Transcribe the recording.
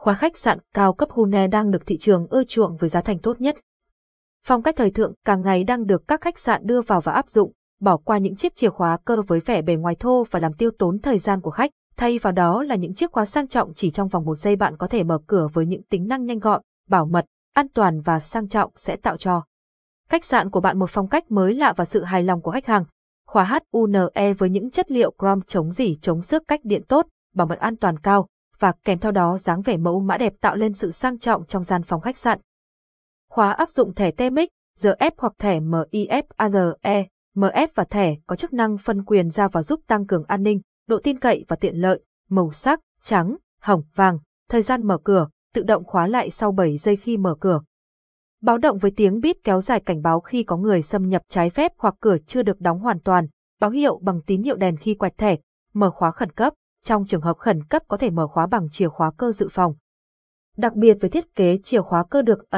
khóa khách sạn cao cấp Hune đang được thị trường ưa chuộng với giá thành tốt nhất. Phong cách thời thượng càng ngày đang được các khách sạn đưa vào và áp dụng, bỏ qua những chiếc chìa khóa cơ với vẻ bề ngoài thô và làm tiêu tốn thời gian của khách, thay vào đó là những chiếc khóa sang trọng chỉ trong vòng một giây bạn có thể mở cửa với những tính năng nhanh gọn, bảo mật, an toàn và sang trọng sẽ tạo cho khách sạn của bạn một phong cách mới lạ và sự hài lòng của khách hàng. Khóa HUNE với những chất liệu chrome chống dỉ chống xước cách điện tốt, bảo mật an toàn cao, và kèm theo đó dáng vẻ mẫu mã đẹp tạo lên sự sang trọng trong gian phòng khách sạn. Khóa áp dụng thẻ TMX, GF hoặc thẻ MIFARE, MF và thẻ có chức năng phân quyền ra và giúp tăng cường an ninh, độ tin cậy và tiện lợi, màu sắc, trắng, hồng, vàng, thời gian mở cửa, tự động khóa lại sau 7 giây khi mở cửa. Báo động với tiếng bíp kéo dài cảnh báo khi có người xâm nhập trái phép hoặc cửa chưa được đóng hoàn toàn, báo hiệu bằng tín hiệu đèn khi quẹt thẻ, mở khóa khẩn cấp, trong trường hợp khẩn cấp có thể mở khóa bằng chìa khóa cơ dự phòng. Đặc biệt với thiết kế chìa khóa cơ được ở